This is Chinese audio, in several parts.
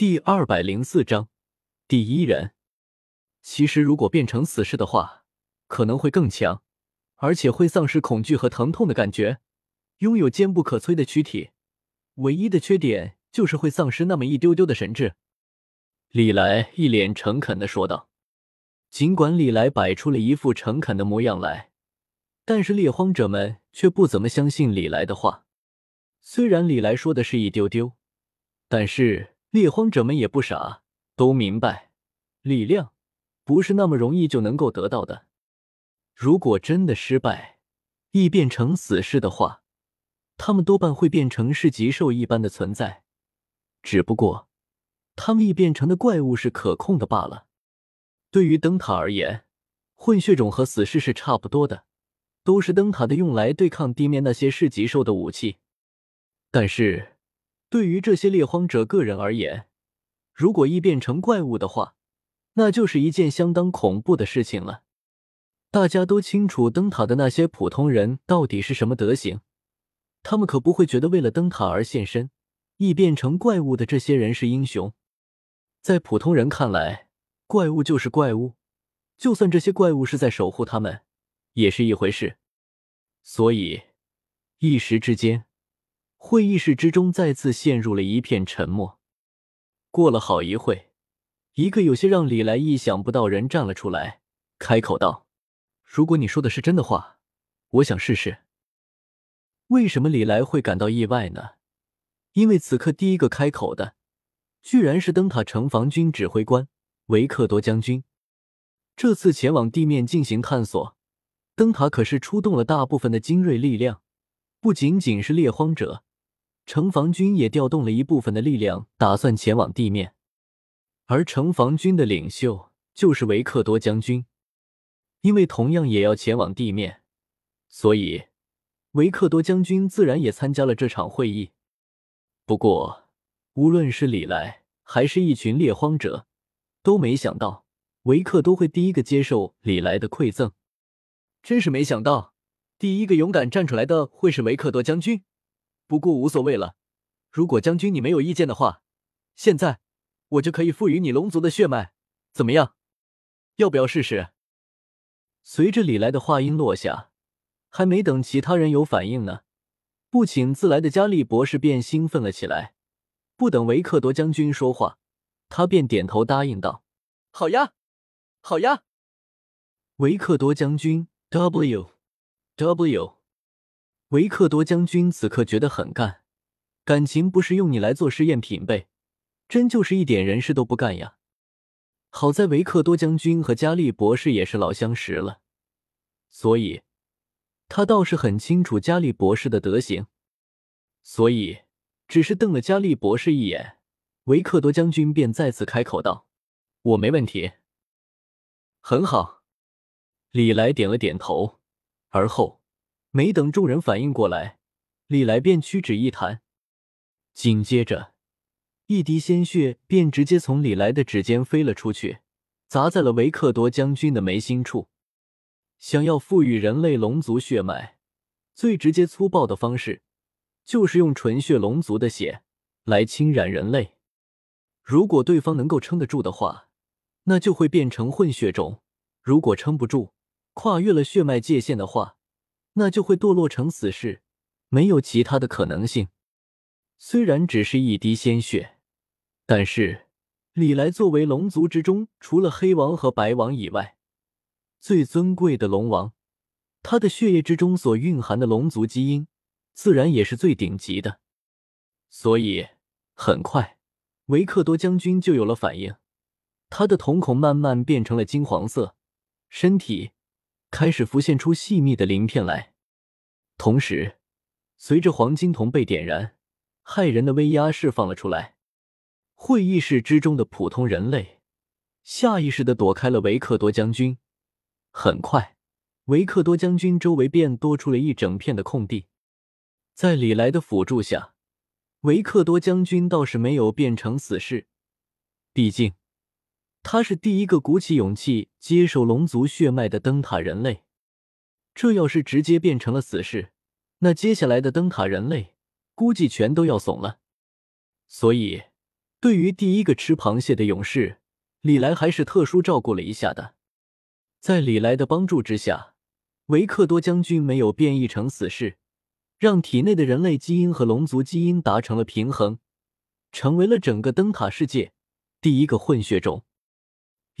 第二百零四章，第一人。其实，如果变成死士的话，可能会更强，而且会丧失恐惧和疼痛的感觉，拥有坚不可摧的躯体。唯一的缺点就是会丧失那么一丢丢的神智。李来一脸诚恳的说道。尽管李来摆出了一副诚恳的模样来，但是猎荒者们却不怎么相信李来的话。虽然李来说的是一丢丢，但是。猎荒者们也不傻，都明白力量不是那么容易就能够得到的。如果真的失败，异变成死士的话，他们多半会变成是极兽一般的存在。只不过，他们异变成的怪物是可控的罢了。对于灯塔而言，混血种和死士是差不多的，都是灯塔的用来对抗地面那些是极兽的武器。但是。对于这些猎荒者个人而言，如果异变成怪物的话，那就是一件相当恐怖的事情了。大家都清楚灯塔的那些普通人到底是什么德行，他们可不会觉得为了灯塔而献身。异变成怪物的这些人是英雄，在普通人看来，怪物就是怪物，就算这些怪物是在守护他们，也是一回事。所以，一时之间。会议室之中再次陷入了一片沉默。过了好一会，一个有些让李来意想不到人站了出来，开口道：“如果你说的是真的话，我想试试。”为什么李来会感到意外呢？因为此刻第一个开口的，居然是灯塔城防军指挥官维克多将军。这次前往地面进行探索，灯塔可是出动了大部分的精锐力量，不仅仅是猎荒者。城防军也调动了一部分的力量，打算前往地面。而城防军的领袖就是维克多将军，因为同样也要前往地面，所以维克多将军自然也参加了这场会议。不过，无论是李来还是一群猎荒者，都没想到维克多会第一个接受李来的馈赠。真是没想到，第一个勇敢站出来的会是维克多将军。不过无所谓了，如果将军你没有意见的话，现在我就可以赋予你龙族的血脉，怎么样？要不要试试？随着李来的话音落下，还没等其他人有反应呢，不请自来的加利博士便兴奋了起来。不等维克多将军说话，他便点头答应道：“好呀，好呀。”维克多将军，W W。维克多将军此刻觉得很干，感情不是用你来做试验品呗，真就是一点人事都不干呀。好在维克多将军和加利博士也是老相识了，所以他倒是很清楚加利博士的德行，所以只是瞪了加利博士一眼，维克多将军便再次开口道：“我没问题。”很好，李来点了点头，而后。没等众人反应过来，李来便屈指一弹，紧接着一滴鲜血便直接从李来的指尖飞了出去，砸在了维克多将军的眉心处。想要赋予人类龙族血脉，最直接粗暴的方式就是用纯血龙族的血来侵染人类。如果对方能够撑得住的话，那就会变成混血种；如果撑不住，跨越了血脉界限的话，那就会堕落成死士，没有其他的可能性。虽然只是一滴鲜血，但是李来作为龙族之中除了黑王和白王以外最尊贵的龙王，他的血液之中所蕴含的龙族基因，自然也是最顶级的。所以很快，维克多将军就有了反应，他的瞳孔慢慢变成了金黄色，身体。开始浮现出细密的鳞片来，同时，随着黄金瞳被点燃，骇人的威压释放了出来。会议室之中的普通人类下意识的躲开了维克多将军。很快，维克多将军周围便多出了一整片的空地。在李来的辅助下，维克多将军倒是没有变成死士，毕竟。他是第一个鼓起勇气接受龙族血脉的灯塔人类，这要是直接变成了死士，那接下来的灯塔人类估计全都要怂了。所以，对于第一个吃螃蟹的勇士，李来还是特殊照顾了一下的。在李来的帮助之下，维克多将军没有变异成死士，让体内的人类基因和龙族基因达成了平衡，成为了整个灯塔世界第一个混血种。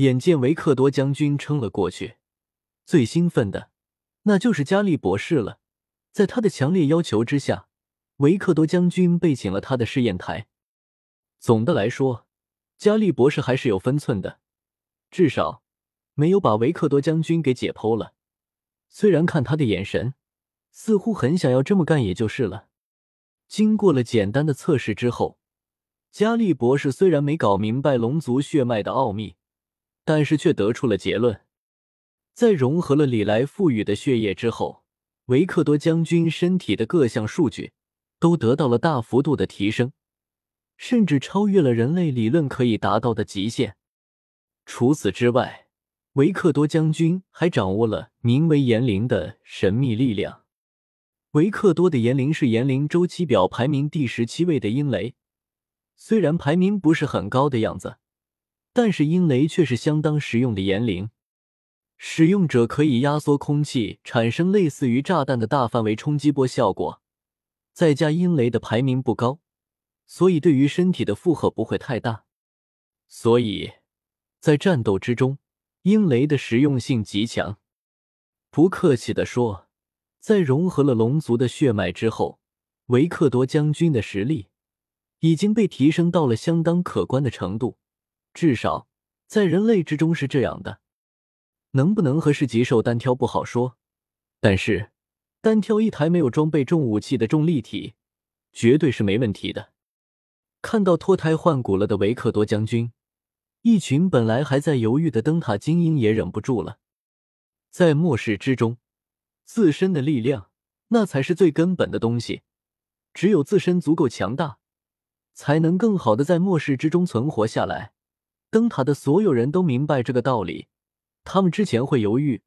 眼见维克多将军撑了过去，最兴奋的那就是加利博士了。在他的强烈要求之下，维克多将军被请了他的试验台。总的来说，加利博士还是有分寸的，至少没有把维克多将军给解剖了。虽然看他的眼神，似乎很想要这么干，也就是了。经过了简单的测试之后，加利博士虽然没搞明白龙族血脉的奥秘，但是却得出了结论：在融合了李来赋予的血液之后。维克多将军身体的各项数据都得到了大幅度的提升，甚至超越了人类理论可以达到的极限。除此之外，维克多将军还掌握了名为炎灵的神秘力量。维克多的炎灵是炎灵周期表排名第十七位的阴雷，虽然排名不是很高的样子，但是阴雷却是相当实用的炎灵。使用者可以压缩空气，产生类似于炸弹的大范围冲击波效果。再加阴雷的排名不高，所以对于身体的负荷不会太大。所以，在战斗之中，阴雷的实用性极强。不客气的说，在融合了龙族的血脉之后，维克多将军的实力已经被提升到了相当可观的程度。至少在人类之中是这样的。能不能和噬极兽单挑不好说，但是单挑一台没有装备重武器的重力体，绝对是没问题的。看到脱胎换骨了的维克多将军，一群本来还在犹豫的灯塔精英也忍不住了。在末世之中，自身的力量那才是最根本的东西，只有自身足够强大，才能更好的在末世之中存活下来。灯塔的所有人都明白这个道理。他们之前会犹豫，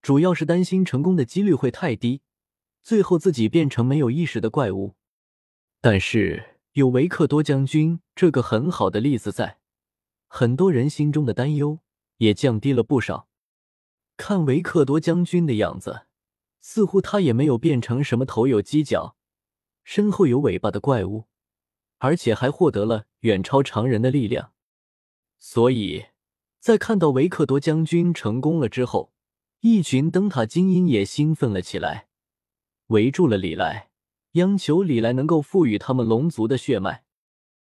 主要是担心成功的几率会太低，最后自己变成没有意识的怪物。但是有维克多将军这个很好的例子在，很多人心中的担忧也降低了不少。看维克多将军的样子，似乎他也没有变成什么头有犄角、身后有尾巴的怪物，而且还获得了远超常人的力量，所以。在看到维克多将军成功了之后，一群灯塔精英也兴奋了起来，围住了李来，央求李来能够赋予他们龙族的血脉。